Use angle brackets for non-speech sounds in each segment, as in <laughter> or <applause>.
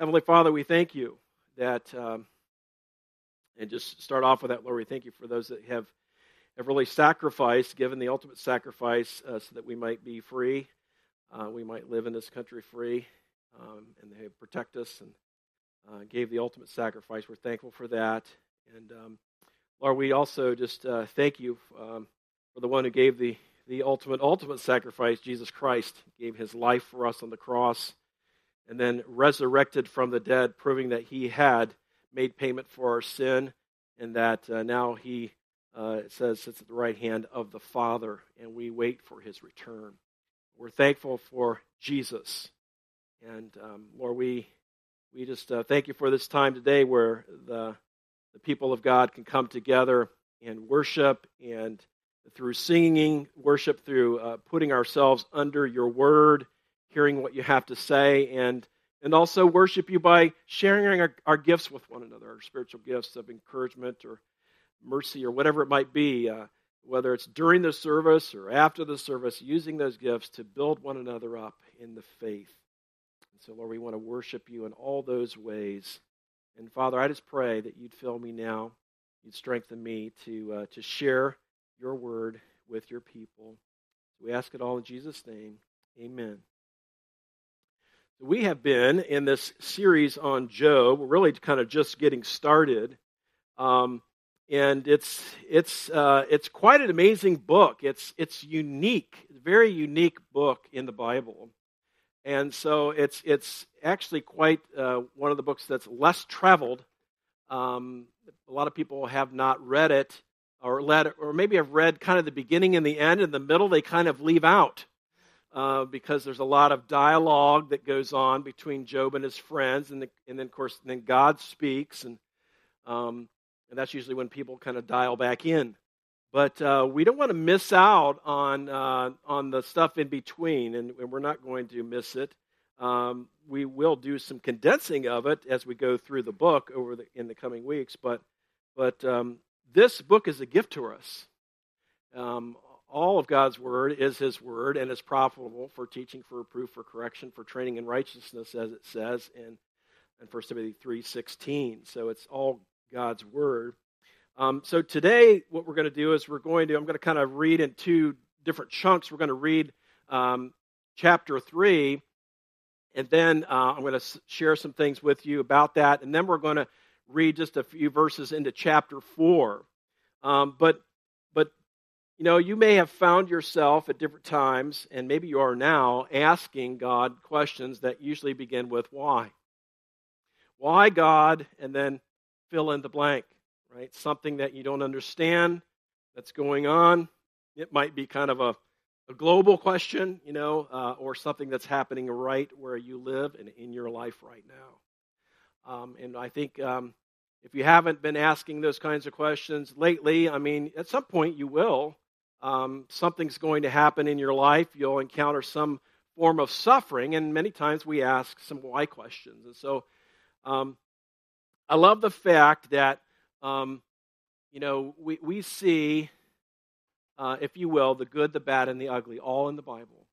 Heavenly Father, we thank you that, um, and just start off with that, Lord, we thank you for those that have, have really sacrificed, given the ultimate sacrifice uh, so that we might be free, uh, we might live in this country free, um, and they protect us and uh, gave the ultimate sacrifice. We're thankful for that. And um, Lord, we also just uh, thank you um, for the one who gave the, the ultimate, ultimate sacrifice, Jesus Christ, gave his life for us on the cross and then resurrected from the dead, proving that he had made payment for our sin, and that uh, now he, uh, it says, sits at the right hand of the Father, and we wait for his return. We're thankful for Jesus. And um, Lord, we, we just uh, thank you for this time today where the, the people of God can come together and worship and through singing, worship through uh, putting ourselves under your word hearing what you have to say, and, and also worship you by sharing our, our gifts with one another, our spiritual gifts of encouragement or mercy or whatever it might be, uh, whether it's during the service or after the service, using those gifts to build one another up in the faith. And so, Lord, we want to worship you in all those ways. And Father, I just pray that you'd fill me now, you'd strengthen me to, uh, to share your word with your people. We ask it all in Jesus' name. Amen. We have been in this series on Job. We're really kind of just getting started. Um, and it's, it's, uh, it's quite an amazing book. It's, it's unique, very unique book in the Bible. And so it's, it's actually quite uh, one of the books that's less traveled. Um, a lot of people have not read it or, let, or maybe have read kind of the beginning and the end, and the middle they kind of leave out uh, because there's a lot of dialogue that goes on between Job and his friends, and, the, and then of course then God speaks, and um, and that's usually when people kind of dial back in. But uh, we don't want to miss out on uh, on the stuff in between, and, and, we're not going to miss it. Um, we will do some condensing of it as we go through the book over the, in the coming weeks. But but um, this book is a gift to us. Um, all of God's word is his word and is profitable for teaching, for reproof, for correction, for training in righteousness, as it says in, in 1 Timothy 3.16. So it's all God's word. Um, so today, what we're going to do is we're going to, I'm going to kind of read in two different chunks. We're going to read um, chapter 3, and then uh, I'm going to share some things with you about that, and then we're going to read just a few verses into chapter 4. Um, but you know, you may have found yourself at different times, and maybe you are now, asking God questions that usually begin with why. Why God, and then fill in the blank, right? Something that you don't understand that's going on. It might be kind of a, a global question, you know, uh, or something that's happening right where you live and in your life right now. Um, and I think um, if you haven't been asking those kinds of questions lately, I mean, at some point you will um, something's going to happen in your life. You'll encounter some form of suffering, and many times we ask some why questions. And so um, I love the fact that, um, you know, we, we see, uh, if you will, the good, the bad, and the ugly all in the Bible.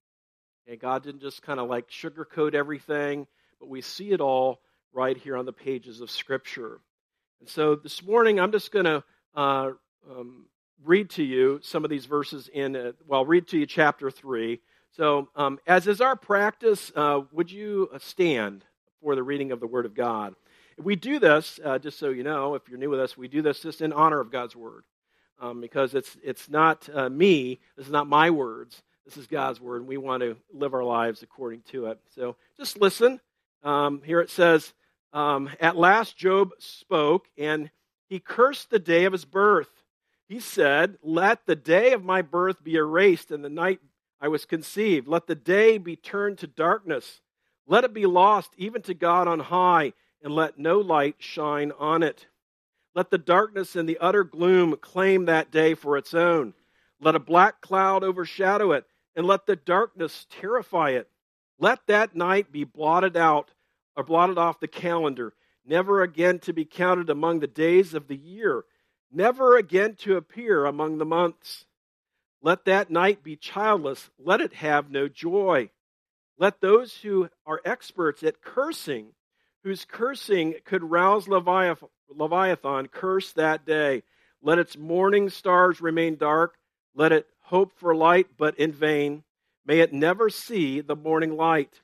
Okay, God didn't just kind of like sugarcoat everything, but we see it all right here on the pages of Scripture. And so this morning, I'm just going to uh, um, read to you some of these verses in, uh, well, read to you chapter 3. So, um, as is our practice, uh, would you uh, stand for the reading of the Word of God? We do this, uh, just so you know, if you're new with us, we do this just in honor of God's Word. Um, because it's, it's not uh, me, this is not my words, this is God's Word, and we want to live our lives according to it. So, just listen. Um, here it says, um, At last Job spoke, and he cursed the day of his birth he said, Let the day of my birth be erased and the night I was conceived. Let the day be turned to darkness. Let it be lost even to God on high, and let no light shine on it. Let the darkness and the utter gloom claim that day for its own. Let a black cloud overshadow it, and let the darkness terrify it. Let that night be blotted out or blotted off the calendar, never again to be counted among the days of the year never again to appear among the months. Let that night be childless, let it have no joy. Let those who are experts at cursing whose cursing could rouse Leviathan, curse that day. Let its morning stars remain dark. Let it hope for light, but in vain. May it never see the morning light.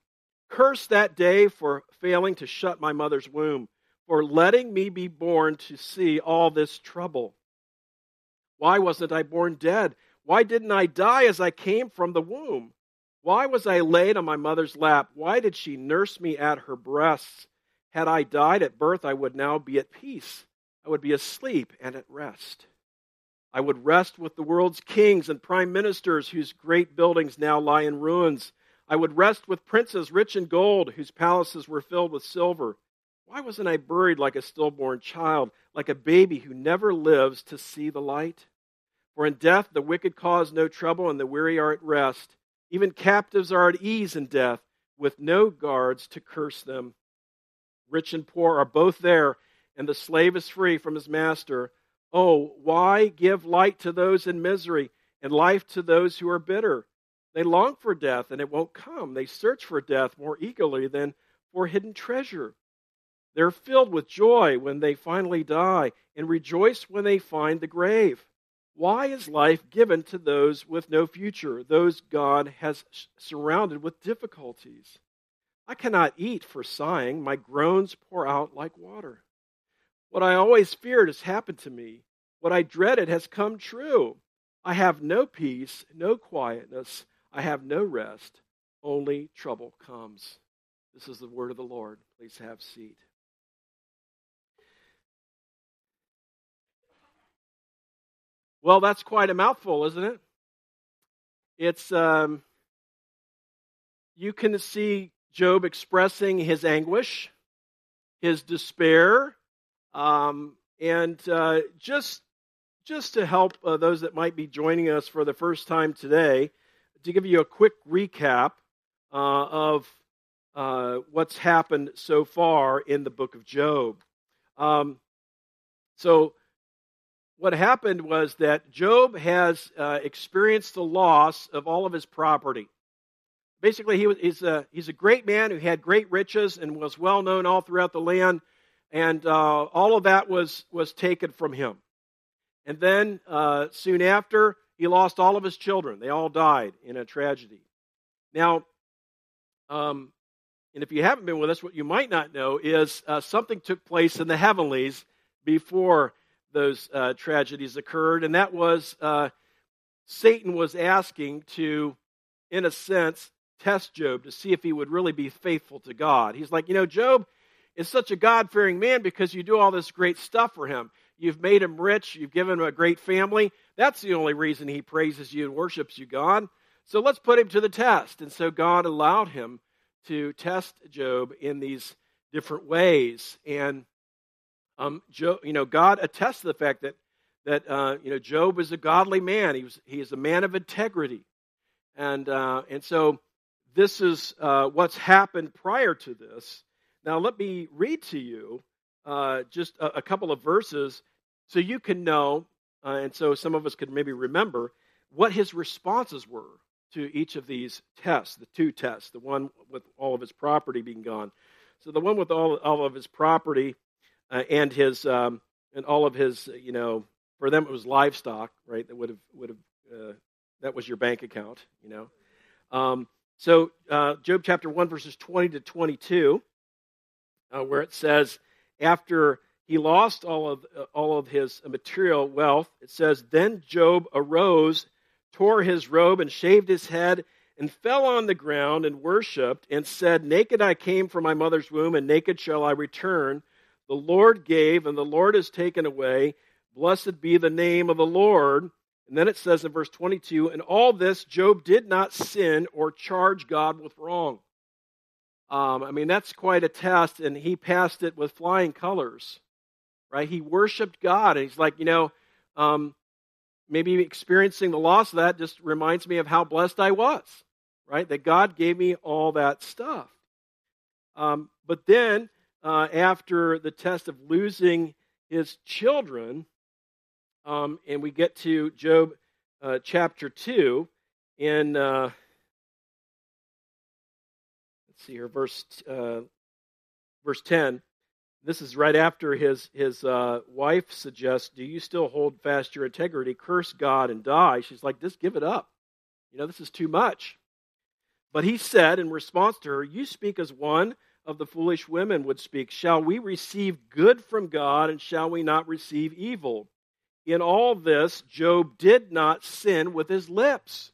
Curse that day for failing to shut my mother's womb, for letting me be born to see all this trouble. Why wasn't I born dead? Why didn't I die as I came from the womb? Why was I laid on my mother's lap? Why did she nurse me at her breasts? Had I died at birth, I would now be at peace. I would be asleep and at rest. I would rest with the world's kings and prime ministers whose great buildings now lie in ruins. I would rest with princes rich in gold, whose palaces were filled with silver. Why wasn't I buried like a stillborn child, like a baby who never lives to see the light? For in death the wicked cause no trouble, and the weary are at rest. Even captives are at ease in death, with no guards to curse them. Rich and poor are both there, and the slave is free from his master. Oh, why give light to those in misery and life to those who are bitter? They long for death, and it won't come. They search for death more eagerly than for hidden treasure. They're filled with joy when they finally die and rejoice when they find the grave. Why is life given to those with no future, those God has surrounded with difficulties? I cannot eat for sighing. My groans pour out like water. What I always feared has happened to me. What I dreaded has come true. I have no peace, no quietness. I have no rest. Only trouble comes. This is the word of the Lord. Please have seat. Well, that's quite a mouthful, isn't it? It's um, you can see Job expressing his anguish, his despair, um, and uh, just just to help uh, those that might be joining us for the first time today, to give you a quick recap uh, of uh, what's happened so far in the book of Job. Um, so, what happened was that Job has uh, experienced the loss of all of his property basically, he was, he's, a, he's a great man who had great riches and was well known all throughout the land. And uh, all of that was, was taken from him. And then uh, soon after, he lost all of his children. They all died in a tragedy. Now, um, and if you haven't been with us, what you might not know is uh, something took place in the heavenlies before those uh, tragedies occurred, and that was uh, Satan was asking to, in a sense, test Job to see if he would really be faithful to God. He's like, you know, Job is such a God fearing man because you do all this great stuff for him. You've made him rich, you've given him a great family. That's the only reason he praises you and worships you, God. So let's put him to the test. And so God allowed him to test Job in these different ways. And um, Job, you know, God attests to the fact that that uh, you know Job is a godly man. He was he is a man of integrity, and uh, and so this is uh, what's happened prior to this. Now, let me read to you uh, just a, a, couple of verses so you can know, uh, and so some of us could maybe remember what his responses were to each of these tests, the two tests, the one with all of his property being gone. So the one with all, all of his property uh, and his um, and all of his, you know, for them it was livestock, right? That would have would have uh, that was your bank account, you know. Um, so, uh, Job chapter 1, verses 20 to 22, uh, where it says, after he lost all of, uh, all of his material wealth, it says, Then Job arose, tore his robe, and shaved his head, and fell on the ground and worshipped, and said, Naked I came from my mother's womb, and naked shall I return. The Lord gave, and the Lord has taken away. Blessed be the name of the Lord. And then it says in verse 22 In all this, Job did not sin or charge God with wrong. Um, I mean, that's quite a test, and he passed it with flying colors, right? He worshiped God, and he's like, you know, um, maybe experiencing the loss of that just reminds me of how blessed I was, right? That God gave me all that stuff. Um, but then, uh, after the test of losing his children, um, and we get to Job uh, chapter 2 in, uh, let's see here, verse, uh, verse 10. This is right after his, his uh, wife suggests, Do you still hold fast your integrity? Curse God and die. She's like, Just give it up. You know, this is too much. But he said in response to her, You speak as one of the foolish women would speak. Shall we receive good from God and shall we not receive evil? In all this, Job did not sin with his lips.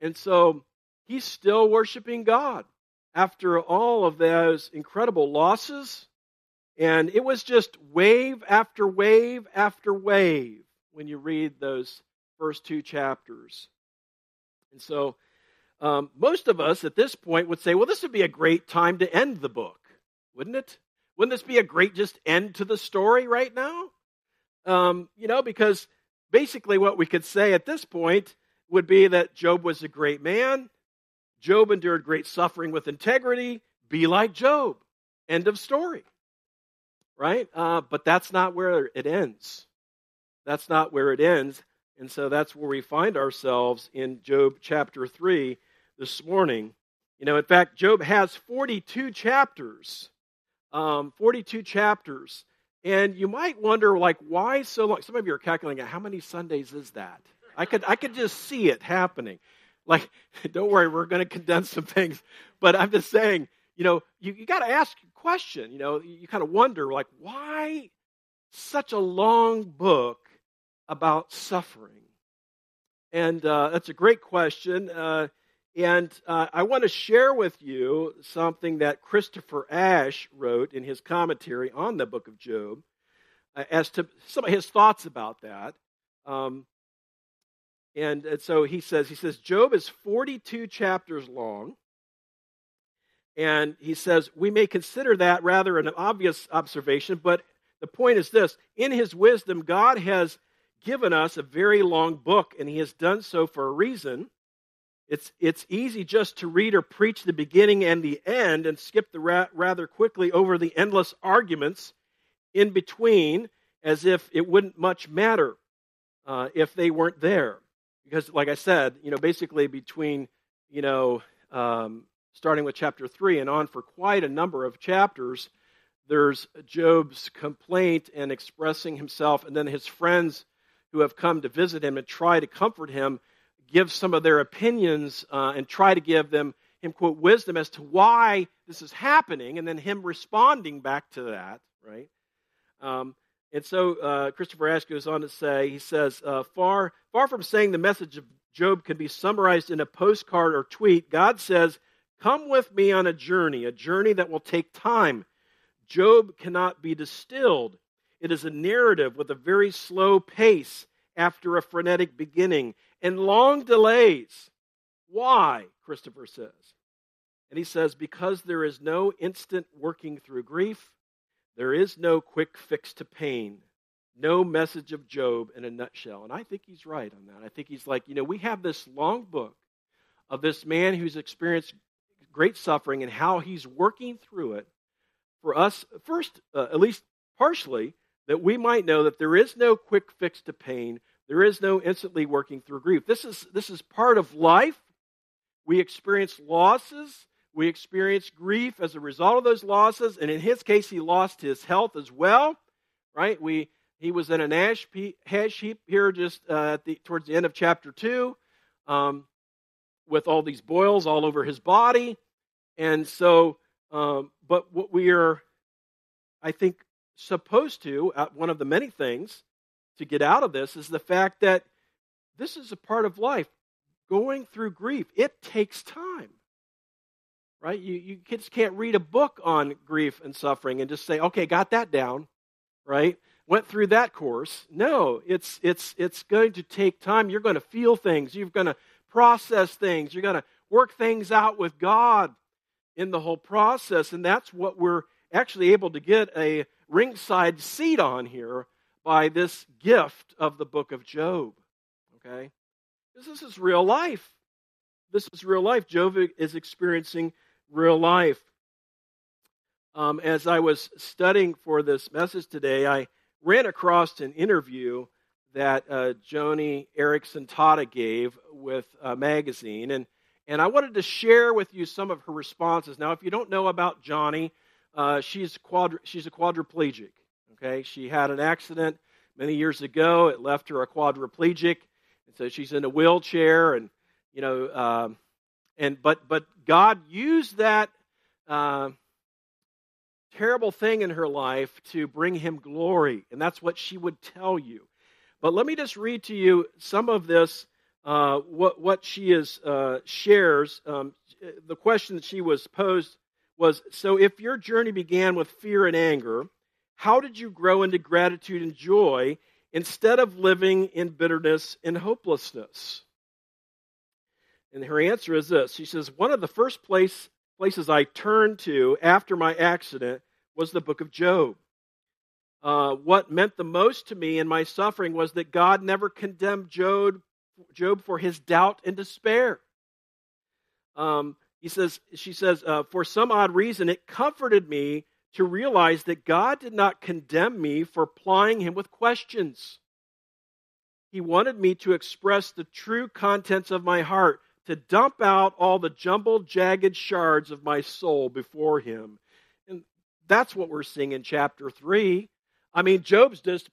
And so he's still worshiping God after all of those incredible losses. And it was just wave after wave after wave when you read those first two chapters. And so um, most of us at this point would say, well, this would be a great time to end the book, wouldn't it? Wouldn't this be a great just end to the story right now? Um, you know, because basically what we could say at this point would be that Job was a great man. Job endured great suffering with integrity. Be like Job. End of story. Right? Uh, but that's not where it ends. That's not where it ends. And so that's where we find ourselves in Job chapter 3 this morning. You know, in fact, Job has 42 chapters. Um, 42 chapters. And you might wonder, like, why so long? Some of you are calculating, how many Sundays is that? I could, I could just see it happening. Like, <laughs> don't worry, we're going to condense some things. But I'm just saying, you know, you, you got to ask a question. You know, you kind of wonder, like, why such a long book about suffering? And uh, that's a great question. Uh, and uh, I want to share with you something that Christopher Ash wrote in his commentary on the book of Job uh, as to some of his thoughts about that. Um, and, and so he says, he says, Job is 42 chapters long. And he says, we may consider that rather an obvious observation, but the point is this in his wisdom, God has given us a very long book, and he has done so for a reason. It's, it's easy just to read or preach the beginning and the end and skip the ra- rather quickly over the endless arguments in between as if it wouldn't much matter uh, if they weren't there. Because, like I said, you know, basically between, you know, um, starting with chapter 3 and on for quite a number of chapters, there's Job's complaint and expressing himself, and then his friends who have come to visit him and try to comfort him give some of their opinions uh, and try to give them him quote wisdom as to why this is happening and then him responding back to that right? Um, and so uh, christopher ash goes on to say he says uh, far far from saying the message of job can be summarized in a postcard or tweet god says come with me on a journey a journey that will take time. Job cannot be distilled. It is a narrative with a very slow pace after a frenetic beginning and long delays. Why? Christopher says. And he says, because there is no instant working through grief, there is no quick fix to pain, no message of Job in a nutshell. And I think he's right on that. I think he's like, you know, we have this long book of this man who's experienced great suffering and how he's working through it for us, first, uh, at least partially, that we might know that there is no quick fix to pain, there is no instantly working through grief. This is, this is part of life. We experience losses. We experience grief as a result of those losses. And in his case, he lost his health as well, right? We, he was in an ash, heap here just uh, at the, towards the end of chapter 2 um, with all these boils all over his body. And so, um, but what we are, I think, supposed to, uh, one of the many things to get out of this is the fact that this is a part of life. Going through grief, it takes time. Right? You, you just can't read a book on grief and suffering and just say, okay, got that down. Right? Went through that course. No, it's, it's, it's going to take time. You're going to feel things. You're going to process things. You're going to work things out with God in the whole process. And that's what we're actually able to get a ringside seat on here by this gift of the book of Job. Okay? This is real life. This is real life. Job is experiencing real life. Um, as I was studying for this message today, I ran across an interview that uh, Joni Eareckson Tada gave with a magazine, and and I wanted to share with you some of her responses. Now, if you don't know about Joni, uh, she's, quadri- she's a quadriplegic. Okay, she had an accident many years ago. It left her a quadriplegic, and so she's in a wheelchair. And you know, um, and but but God used that uh, terrible thing in her life to bring Him glory, and that's what she would tell you. But let me just read to you some of this. Uh, what what she is uh, shares. Um, the question that she was posed was: So, if your journey began with fear and anger how did you grow into gratitude and joy instead of living in bitterness and hopelessness? And her answer is this She says, One of the first place, places I turned to after my accident was the book of Job. Uh, what meant the most to me in my suffering was that God never condemned Job, Job for his doubt and despair. Um, he says, she says, uh, for some odd reason, it comforted me to realize that God did not condemn me for plying him with questions. He wanted me to express the true contents of my heart, to dump out all the jumbled, jagged shards of my soul before him. And that's what we're seeing in chapter 3. I mean, Job's just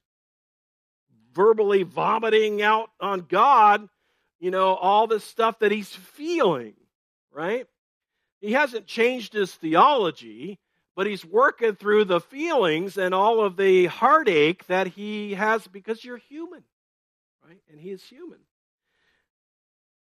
verbally vomiting out on God, you know, all this stuff that he's feeling, right? He hasn't changed his theology but he's working through the feelings and all of the heartache that he has because you're human, right? And he is human.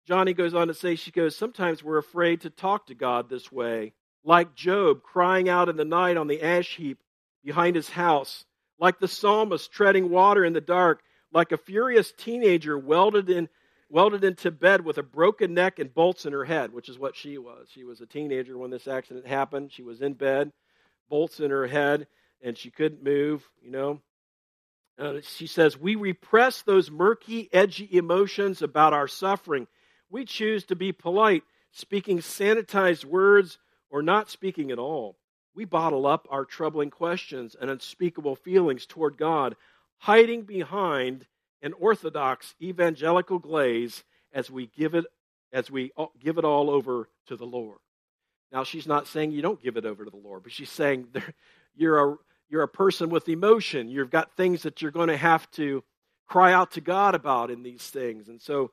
Joni goes on to say, she goes, Sometimes we're afraid to talk to God this way, like Job crying out in the night on the ash heap behind his house, like the psalmist treading water in the dark, like a furious teenager welded in welded into bed with a broken neck and bolts in her head, which is what she was. She was a teenager when this accident happened. She was in bed bolts in her head and she couldn't move, you know. Uh, she says, We repress those murky, edgy emotions about our suffering. We choose to be polite, speaking sanitized words or not speaking at all. We bottle up our troubling questions and unspeakable feelings toward God, hiding behind an orthodox evangelical glaze as we give it as we give it all over to the Lord. Now, she's not saying you don't give it over to the Lord, but she's saying <laughs> you're a, you're a person with emotion. You've got things that you're going to have to cry out to God about in these things. And so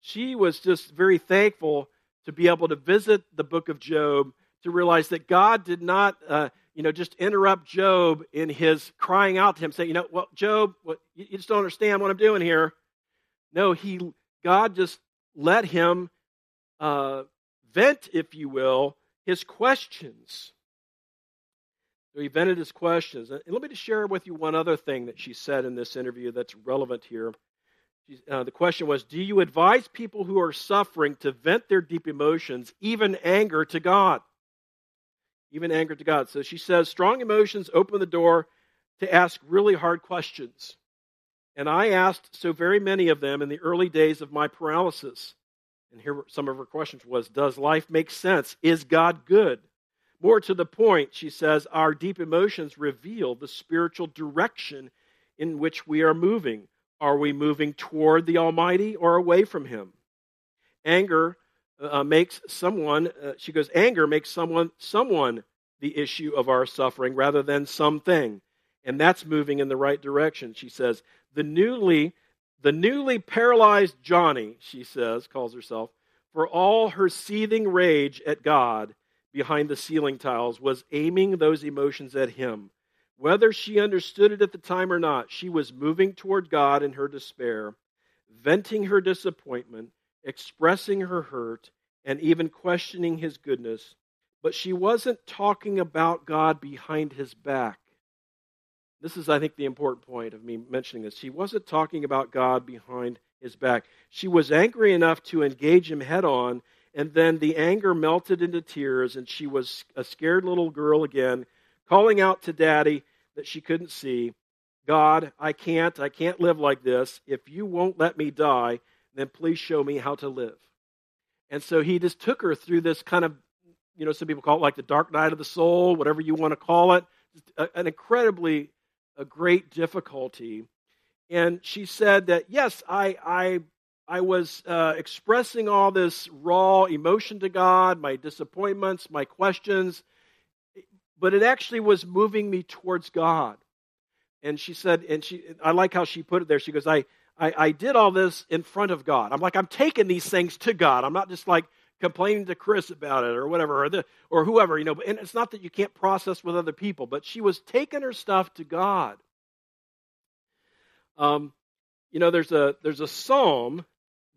she was just very thankful to be able to visit the book of Job to realize that God did not, uh, you know, just interrupt Job in his crying out to him, saying, you know, well, Job, what, you just don't understand what I'm doing here. No, he, God just let him uh, vent, if you will, his questions. So he vented his questions. And let me just share with you one other thing that she said in this interview that's relevant here. Uh, the question was Do you advise people who are suffering to vent their deep emotions, even anger, to God? Even anger to God. So she says strong emotions open the door to ask really hard questions. And I asked so very many of them in the early days of my paralysis. And here some of her questions was Does life make sense? Is God good? More to the point, she says, our deep emotions reveal the spiritual direction in which we are moving. Are we moving toward the Almighty or away from Him? Anger uh, makes someone, uh, she goes, anger makes someone, someone the issue of our suffering rather than something. And that's moving in the right direction. She says, the newly the newly paralyzed Joni, she says, calls herself, for all her seething rage at God behind the ceiling tiles, was aiming those emotions at him. Whether she understood it at the time or not, she was moving toward God in her despair, venting her disappointment, expressing her hurt, and even questioning his goodness. But she wasn't talking about God behind his back. This is, I think, the important point of me mentioning this. She wasn't talking about God behind his back. She was angry enough to engage him head on, and then the anger melted into tears, and she was a scared little girl again, calling out to daddy that she couldn't see God, I can't, I can't live like this. If you won't let me die, then please show me how to live. And so he just took her through this kind of, you know, some people call it like the dark night of the soul, whatever you want to call it, an incredibly a great difficulty. And she said that, yes, I, I, I was uh, expressing all this raw emotion to God, my disappointments, my questions, but it actually was moving me towards God. And she said, and she, I like how she put it there. She goes, I, I, I did all this in front of God. I'm like, I'm taking these things to God. I'm not just like complaining to Chris about it or whatever, or, the, or whoever, you know. And it's not that you can't process with other people, but she was taking her stuff to God. Um, you know, there's a there's a psalm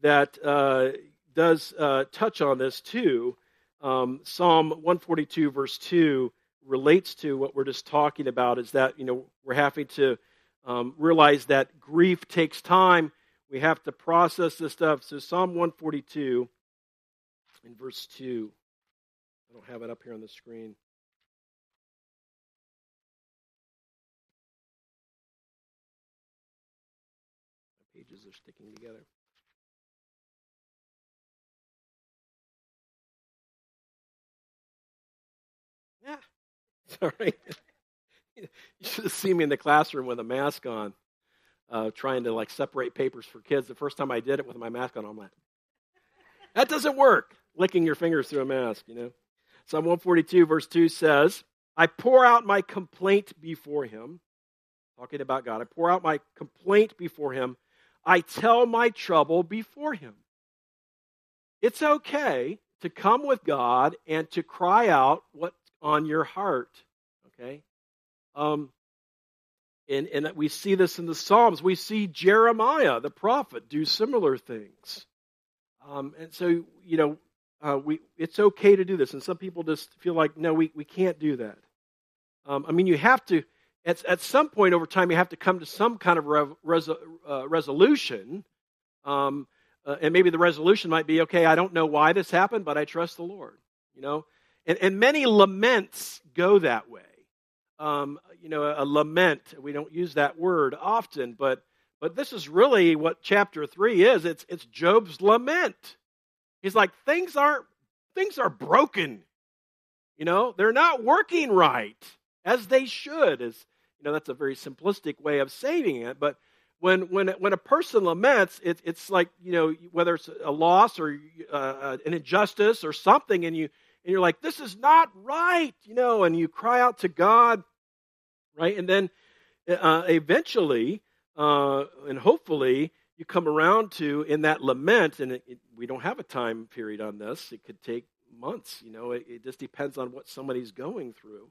that uh, does uh, touch on this too. Um, psalm 142 verse 2 relates to what we're just talking about. Is that you know we're having to um, realize that grief takes time. We have to process this stuff. So Psalm 142 in verse 2. I don't have it up here on the screen. My pages are sticking together. Yeah, <laughs> sorry. <laughs> you should have seen me in the classroom with a mask on, uh, trying to like separate papers for kids. The first time I did it with my mask on, I'm like, that doesn't work. Licking your fingers through a mask, you know. Psalm 142, verse 2 says, I pour out my complaint before him. Talking about God. I pour out my complaint before him. I tell my trouble before him. It's okay to come with God and to cry out what's on your heart. Okay? Um, and, and we see this in the Psalms. We see Jeremiah, the prophet, do similar things. Um, and so, you know, uh, we, it's okay to do this. And some people just feel like, no, we, we can't do that. Um, I mean, you have to, at, at some point over time, you have to come to some kind of rev, res, uh, resolution. Um, uh, and maybe the resolution might be, okay, I don't know why this happened, but I trust the Lord. You know, and, and many laments go that way. Um, you know, a, a lament. We don't use that word often, but but this is really what chapter three is. It's it's Job's lament. He's like, things aren't things are broken. You know, they're not working right as they should. As you know, that's a very simplistic way of saying it, but when when when a person laments, it, it's like you know whether it's a loss or uh, uh, an injustice or something, and you and you're like, this is not right, you know, and you cry out to God, right? And then uh, eventually, uh, and hopefully, you come around to in that lament, and it, it, we don't have a time period on this. It could take months, you know. It, it just depends on what somebody's going through.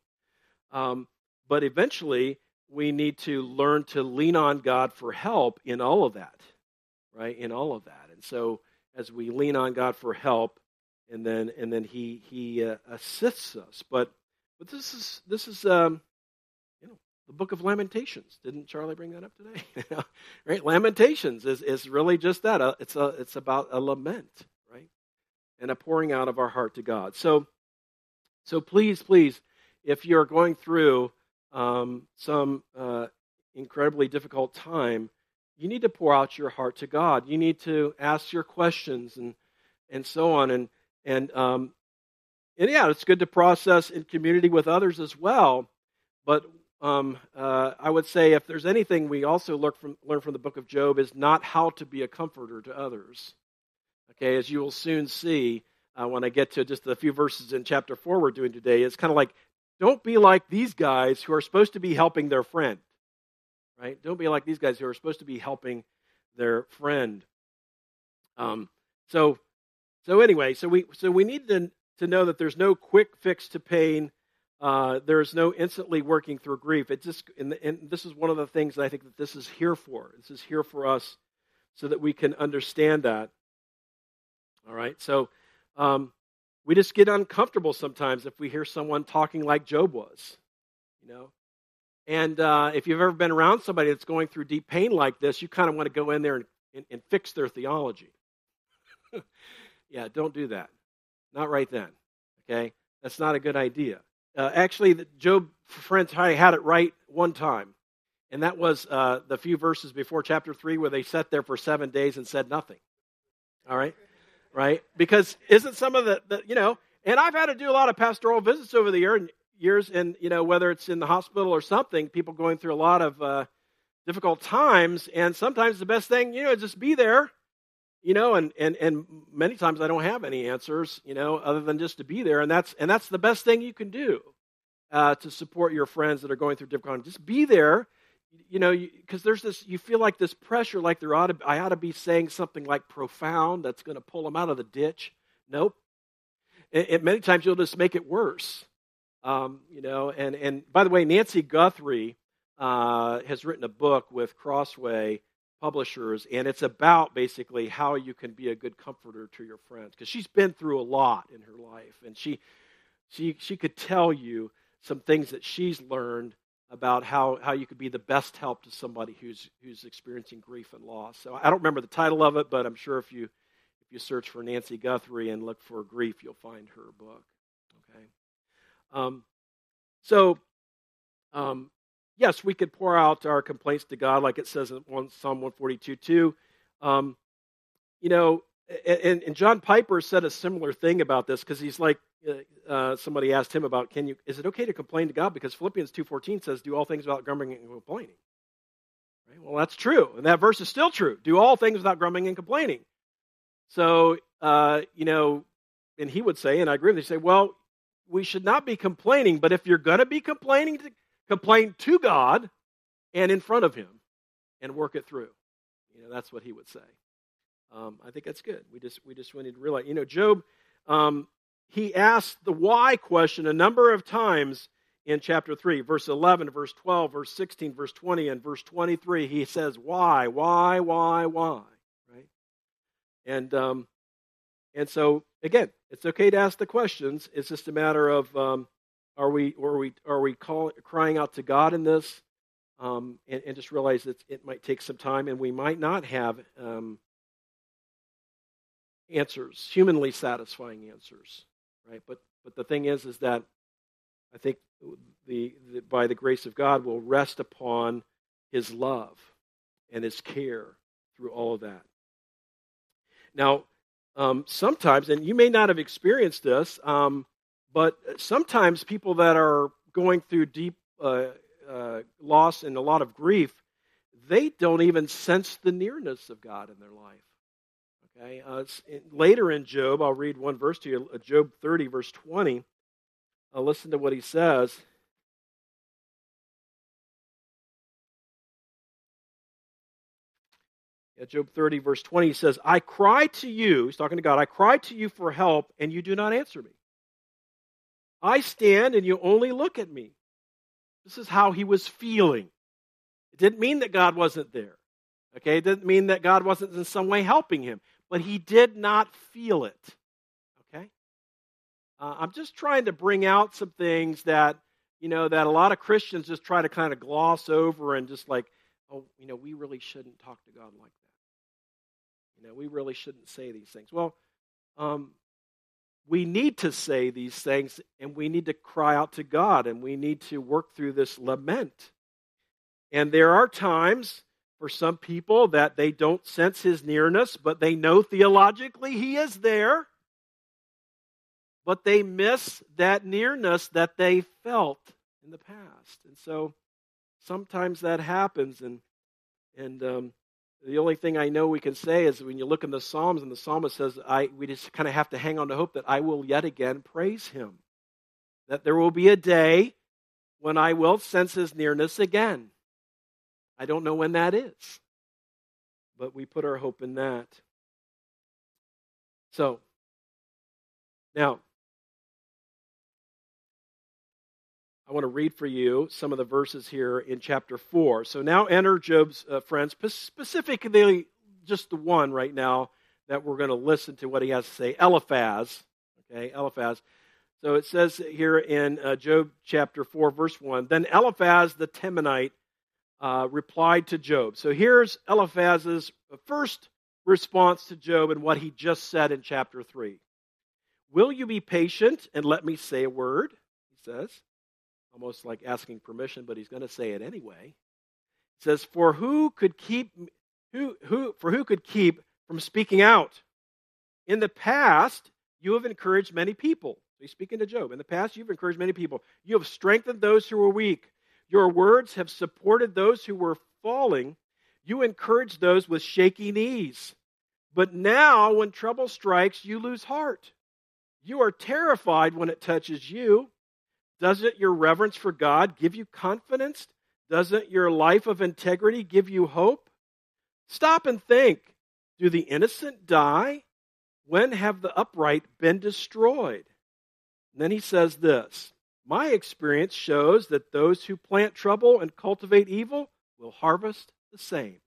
Um, but eventually, we need to learn to lean on God for help in all of that, right? In all of that, and so as we lean on God for help, and then and then he he uh, assists us. But but this is this is um, the book of Lamentations. Didn't Charlie bring that up today? <laughs> right, Lamentations is is really just that. Uh, it's a it's about a lament, right, and a pouring out of our heart to God. So so please please, if you're going through um, some uh, incredibly difficult time. You need to pour out your heart to God. You need to ask your questions and and so on. And and, um, and yeah, it's good to process in community with others as well. But um, uh, I would say if there's anything we also learn from, learn from the book of Job is not how to be a comforter to others. Okay, as you will soon see uh, when I get to just a few verses in chapter 4 we're doing today, it's kind of like don't be like these guys who are supposed to be helping their friend. Right? Don't be like these guys who are supposed to be helping their friend. Um, so so anyway, so we so we need to to know that there's no quick fix to pain. Uh, there is no instantly working through grief. It just and, and this is one of the things that I think that this is here for. This is here for us so that we can understand that. All right, so um, we just get uncomfortable sometimes if we hear someone talking like Job was, you know. And uh, if you've ever been around somebody that's going through deep pain like this, you kind of want to go in there and, and, and fix their theology. <laughs> Yeah, don't do that. Not right then. Okay? That's not a good idea. Uh, actually, Job, friends, had it right one time. And that was uh, the few verses before chapter 3 where they sat there for seven days and said nothing. All right? Right? Because isn't some of the, the you know, and I've had to do a lot of pastoral visits over the year, and years, and, you know, whether it's in the hospital or something, people going through a lot of uh, difficult times. And sometimes the best thing, you know, is just be there you know and, and and many times i don't have any answers you know other than just to be there and that's and that's the best thing you can do uh, to support your friends that are going through difficult. Just be there, you know, because there's this, you feel like this pressure, like there ought to, I ought to be saying something like profound that's going to pull them out of the ditch. Nope. And, and many times you'll just make it worse. Um, you know, and, and by the way, Nancy Guthrie uh, has written a book with Crossway publishers, and it's about basically how you can be a good comforter to your friends because she's been through a lot in her life, and she she she could tell you some things that she's learned about how, how you could be the best help to somebody who's who's experiencing grief and loss. So I don't remember the title of it, but I'm sure if you if you search for Nancy Guthrie and look for grief, you'll find her book. Okay. Um, so um, yes, we could pour out our complaints to God, like it says in Psalm 142 2. Um, you know, and, and, John Piper said a similar thing about this because he's like, uh, uh, somebody asked him about, can you, is it okay to complain to God? Because Philippians 2.14 says, do all things without grumbling and complaining. Right? Well, that's true. And that verse is still true. Do all things without grumbling and complaining. So, uh, you know, and he would say, and I agree with him, say, well, we should not be complaining, but if you're going to be complaining, to, complain to God and in front of Him and work it through. You know, that's what he would say. Um, I think that's good. We just we just wanted to realize, you know, Job. Um, he asked the why question a number of times in chapter 3 verse 11 verse 12 verse 16 verse 20 and verse 23 he says why why why why right and um and so again it's okay to ask the questions it's just a matter of um are we, are we, are we call, crying out to God in this? Um, and, and, just realize that it might take some time and we might not have um, answers, humanly satisfying answers, right? But, but the thing is, is that I think the, the, by the grace of God will rest upon his love and his care through all of that. Now, um, sometimes, and you may not have experienced this, um, but sometimes people that are going through deep uh, uh, loss and a lot of grief, they don't even sense the nearness of God in their life. Okay, uh, later in Job, I'll read one verse to you, uh, Job 30, verse 20. Uh, listen to what he says. Yeah, Job 30, verse 20, he says, I cry to you, he's talking to God, I cry to you for help, and you do not answer me. I stand and you only look at me. This is how he was feeling. It didn't mean that God wasn't there. Okay, it didn't mean that God wasn't in some way helping him, but he did not feel it. Okay? Uh, I'm just trying to bring out some things that, you know, that a lot of Christians just try to kind of gloss over and just like, oh, you know, we really shouldn't talk to God like that. You know, we really shouldn't say these things. Well, um, we need to say these things and we need to cry out to God and we need to work through this lament. And there are times for some people that they don't sense his nearness, but they know theologically he is there. But they miss that nearness that they felt in the past. And so sometimes that happens and and um, the only thing I know we can say is when you look in the Psalms and the psalmist says, I, we just kind of have to hang on to hope that I will yet again praise him. That there will be a day when I will sense his nearness again. I don't know when that is, but we put our hope in that. So, now, I want to read for you some of the verses here in chapter 4. So now enter Job's uh, friends, specifically just the one right now that we're going to listen to what he has to say Eliphaz. Okay, Eliphaz. So it says here in uh, Job chapter 4, verse 1 Then Eliphaz the Temanite uh, replied to Job. So here's Eliphaz's first response to Job and what he just said in chapter 3. Will you be patient and let me say a word? He says almost like asking permission, but he's going to say it anyway. It says, "For who could keep who who for who could keep from speaking out? In the past, you have encouraged many people." He's speaking to Job. In the past, you've encouraged many people. You have strengthened those who were weak. Your words have supported those who were falling. You encourage those with shaky knees. But now, when trouble strikes, you lose heart. You are terrified when it touches you. Doesn't your reverence for God give you confidence? Doesn't your life of integrity give you hope? Stop and think do the innocent die? When have the upright been destroyed? And then he says this My experience shows that those who plant trouble and cultivate evil will harvest the same.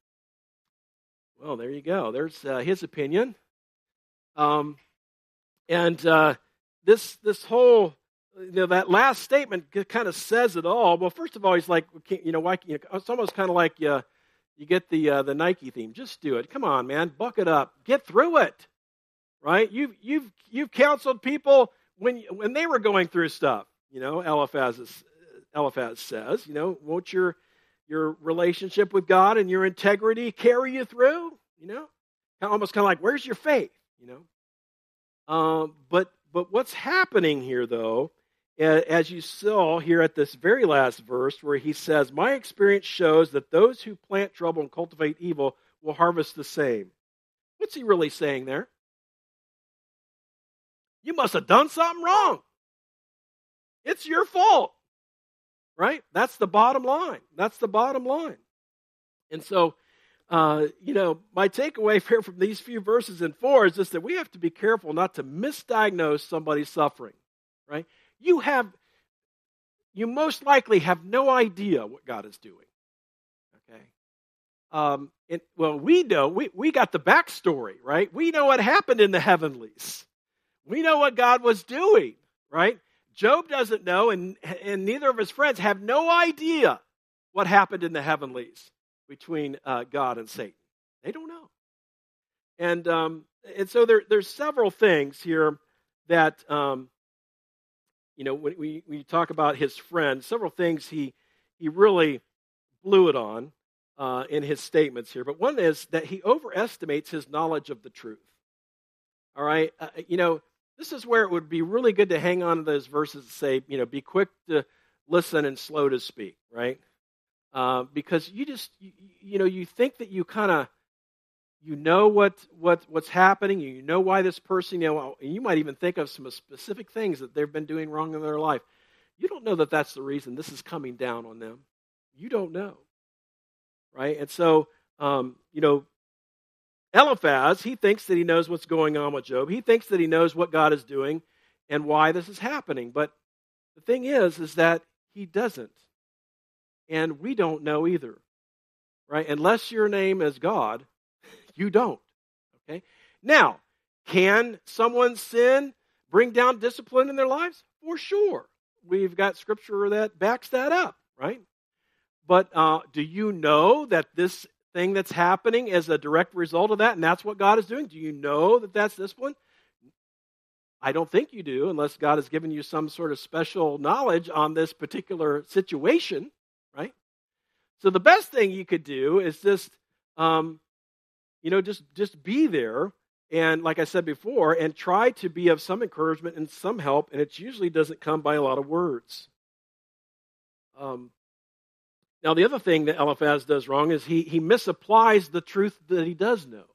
Well, there you go. There's uh, his opinion. Um, and uh, this this whole you know that last statement kind of says it all. Well, first of all, he's like, you know, why? You know, it's almost kind of like you, you get the uh, the Nike theme. Just do it. Come on, man, buck it up. Get through it. Right? You've you've you've counseled people when when they were going through stuff. You know, Eliphaz is, Eliphaz says, you know, won't your your relationship with God and your integrity carry you through? You know, almost kind of like, where's your faith? You know, um, but but what's happening here though as you saw here at this very last verse, where he says, My experience shows that those who plant trouble and cultivate evil will harvest the same. What's he really saying there? You must have done something wrong. It's your fault. Right? That's the bottom line. That's the bottom line. And so, uh, you know, my takeaway <laughs> here from these few verses in four is just that we have to be careful not to misdiagnose somebody's suffering. Right? You have, you most likely have no idea what God is doing. Okay? Um, and, well, we know, we, we got the backstory, right? We know what happened in the heavenlies. We know what God was doing, right? Job doesn't know, and, and neither of his friends have no idea what happened in the heavenlies between uh, God and Satan. They don't know. And, um, and so there, there's several things here that um, you know, when we, we talk about his friend, several things he, he really blew it on uh, in his statements here. But one is that he overestimates his knowledge of the truth. All right? Uh, you know, this is where it would be really good to hang on to those verses and say, you know, be quick to listen and slow to speak, right? Uh, because you just, you, you know, you think that you kind of you know what, what what's happening you know why this person you know you might even think of some specific things that they've been doing wrong in their life. You don't know that that's the reason this is coming down on them. You don't know. Right? And so um, you know eliphaz he thinks that he knows what's going on with job. He thinks that he knows what god is doing and why this is happening. But the thing is is that he doesn't. And we don't know either. Right? Unless your name is god you don't. Okay? Now, can someone's sin bring down discipline in their lives? For sure. We've got scripture that backs that up, right? But uh, do you know that this thing that's happening is a direct result of that, and that's what God is doing? Do you know that that's discipline? I don't think you do, unless God has given you some sort of special knowledge on this particular situation, right? So the best thing you could do is just um, you know, just just be there and like I said before, and try to be of some encouragement and some help, and it usually doesn't come by a lot of words. Um, now, the other thing that Eliphaz does wrong is he, he misapplies the truth that he does know.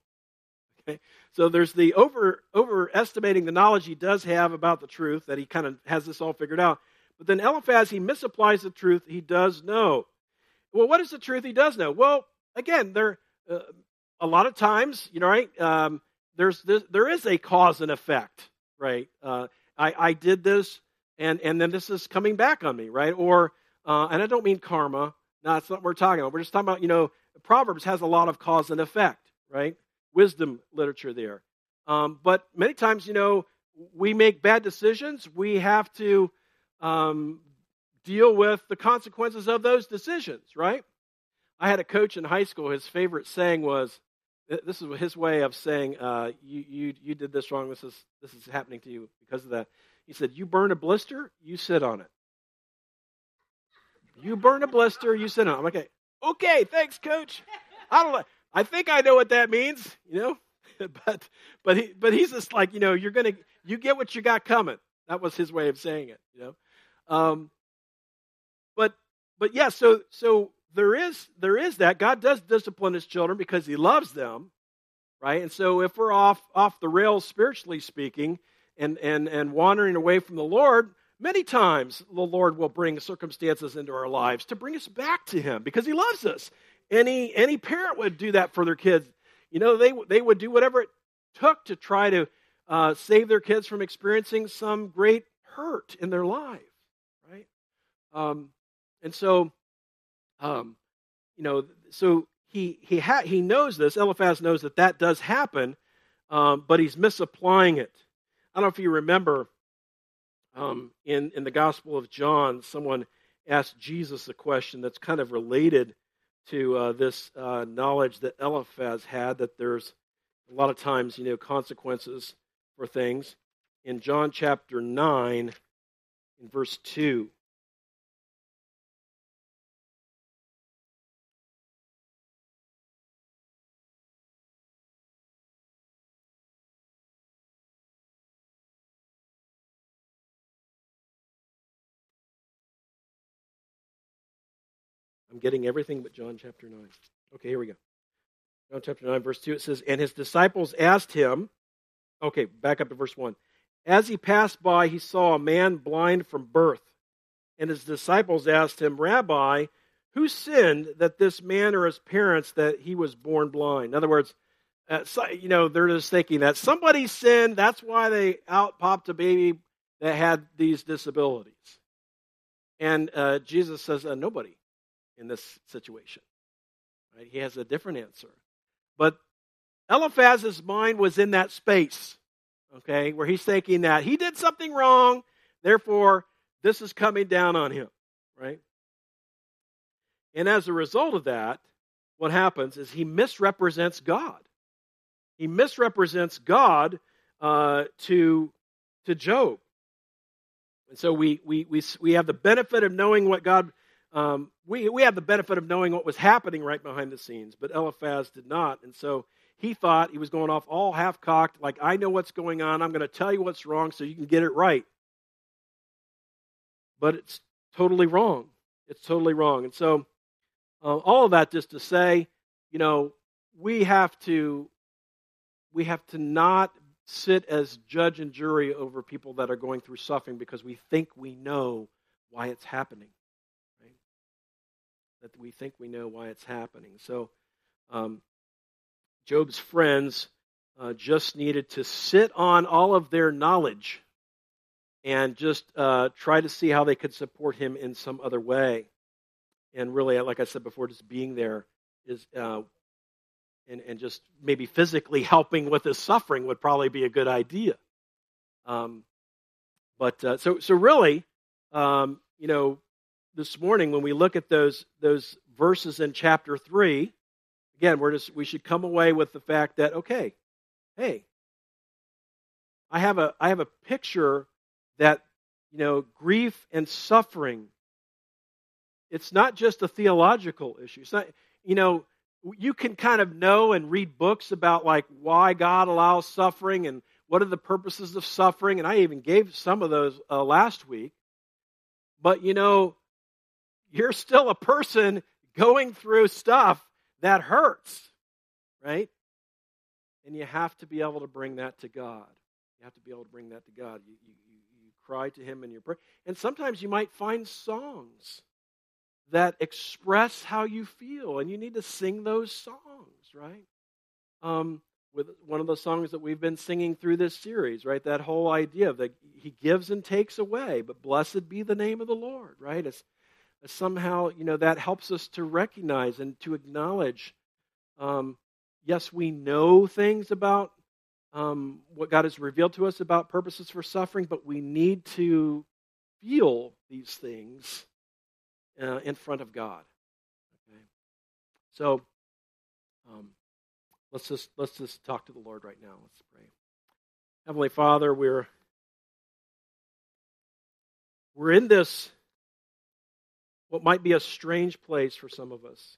Okay? So there's the over overestimating the knowledge he does have about the truth, that he kind of has this all figured out. But then Eliphaz, he misapplies the truth he does know. Well, what is the truth he does know? Well, again, there, uh, a lot of times, you know, right? Um, there's this, there is a cause and effect, right? Uh, I, I did this, and and then this is coming back on me, right? Or uh, and I don't mean karma. No, that's not what we're talking about. We're just talking about, you know, Proverbs has a lot of cause and effect, right? Wisdom literature there. Um, but many times, you know, we make bad decisions. We have to um, deal with the consequences of those decisions, right? I had a coach in high school. His favorite saying was, this is his way of saying, uh, you, you, you did this wrong. This is, this is happening to you because of that. He said, You burn a blister, you sit on it. You burn a blister, you sit on it. I'm like, okay, okay, thanks, coach. I don't. I think I know what that means, you know? <laughs> but but he but he's just like, you know, you're gonna you get what you got coming. That was his way of saying it, you know. Um, but but yeah, so so there is there is that God does discipline his children because he loves them, right? And so if we're off off the rails spiritually speaking and and and wandering away from the Lord, Many times the Lord will bring circumstances into our lives to bring us back to Him because He loves us. Any, any parent would do that for their kids. You know, they, they would do whatever it took to try to uh, save their kids from experiencing some great hurt in their life, right? Um, and so, um, you know, so he he ha- he knows this. Eliphaz knows that that does happen, um, but he's misapplying it. I don't know if you remember um, in, in the Gospel of John, someone asked Jesus a question that's kind of related to uh, this uh, knowledge that Eliphaz had that there's a lot of times, you know, consequences for things. In John chapter 9, in verse 2, getting everything but John chapter 9. Okay, here we go. John chapter 9, verse 2, it says, And his disciples asked him, okay, back up to verse 1. As he passed by, he saw a man blind from birth. And his disciples asked him, Rabbi, who sinned that this man or his parents that he was born blind? In other words, uh, so, you know, they're just thinking that somebody sinned. That's why they out popped a baby that had these disabilities. And uh, Jesus says, uh, nobody in this situation. Right? He has a different answer. But Eliphaz's mind was in that space, okay, where he's thinking that he did something wrong, therefore this is coming down on him, right? And as a result of that, what happens is he misrepresents God. He misrepresents God uh, to, to Job. And so we, we, we, we have the benefit of knowing what God um, we, we have the benefit of knowing what was happening right behind the scenes, but Eliphaz did not. And so he thought he was going off all half cocked, like, I know what's going on. I'm going to tell you what's wrong so you can get it right. But it's totally wrong. It's totally wrong. And so, uh, all of that just to say, you know, we have to we have to not sit as judge and jury over people that are going through suffering because we think we know why it's happening that we think we know why it's happening. So, um, Job's friends uh, just needed to sit on all of their knowledge and just uh, try to see how they could support him in some other way. And really, like I said before, just being there is, uh, and, and just maybe physically <laughs> helping with his suffering would probably be a good idea. Um, but uh, so, so really, um, you know, this morning when we look at those those verses in chapter 3 again we're just we should come away with the fact that okay hey i have a i have a picture that you know grief and suffering it's not just a theological issue. It's not you know you can kind of know and read books about like why god allows suffering and what are the purposes of suffering and i even gave some of those uh, last week. But you know you're still a person going through stuff that hurts, right? And you have to be able to bring that to God. You have to be able to bring that to God. You, you, you cry to Him in your prayer. And sometimes you might find songs that express how you feel, and you need to sing those songs, right? Um, with one of the songs that we've been singing through this series, right? That whole idea of that He gives and takes away, but blessed be the name of the Lord, right? It's somehow, you know, that helps us to recognize and to acknowledge. Um, yes, we know things about um, what God has revealed to us about purposes for suffering, but we need to feel these things uh, in front of God. Okay? So, um, let's just let's just talk to the Lord right now. Let's pray. Heavenly Father, we're we're in this what might be a strange place for some of us.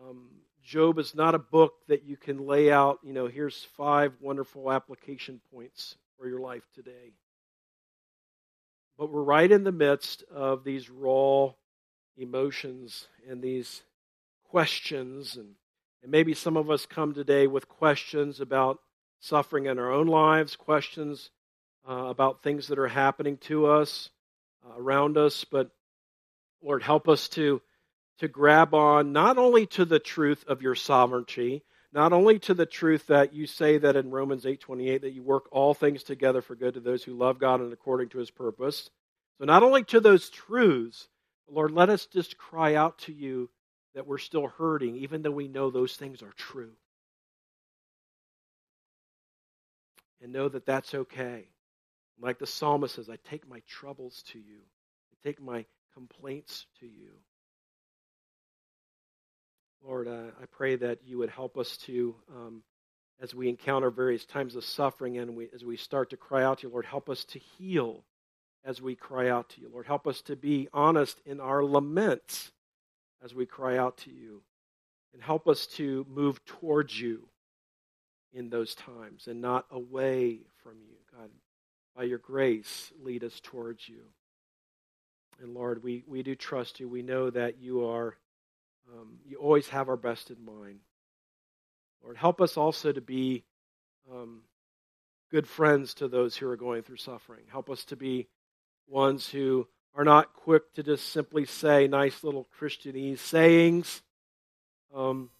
Um, Job is not a book that you can lay out, you know, here's five wonderful application points for your life today. But we're right in the midst of these raw emotions and these questions. And, and maybe some of us come today with questions about suffering in our own lives, questions uh, about things that are happening to us, uh, around us, but Lord, help us to, to grab on not only to the truth of your sovereignty, not only to the truth that you say that in Romans 8:28 that you work all things together for good to those who love God and according to his purpose. So not only to those truths, Lord, let us just cry out to you that we're still hurting even though we know those things are true. And know that that's okay. Like the psalmist says, I take my troubles to you. I take my complaints to you. Lord, uh, I pray that you would help us to, um, as we encounter various times of suffering and we, as we start to cry out to you, Lord, help us to heal as we cry out to you. Lord, help us to be honest in our laments as we cry out to you. And help us to move towards you in those times and not away from you. God, by your grace, lead us towards you. And Lord, we, we do trust you. We know that you are, um, you always have our best in mind. Lord, help us also to be um, good friends to those who are going through suffering. Help us to be ones who are not quick to just simply say nice little Christianese sayings. Um,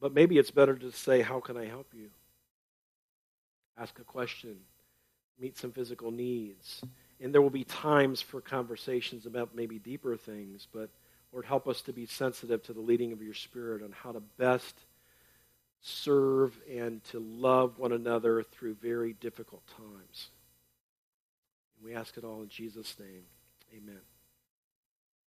but maybe it's better to say, How can I help you? Ask a question, meet some physical needs. And there will be times for conversations about maybe deeper things, but Lord, help us to be sensitive to the leading of your Spirit on how to best serve and to love one another through very difficult times. We ask it all in Jesus' name. Amen.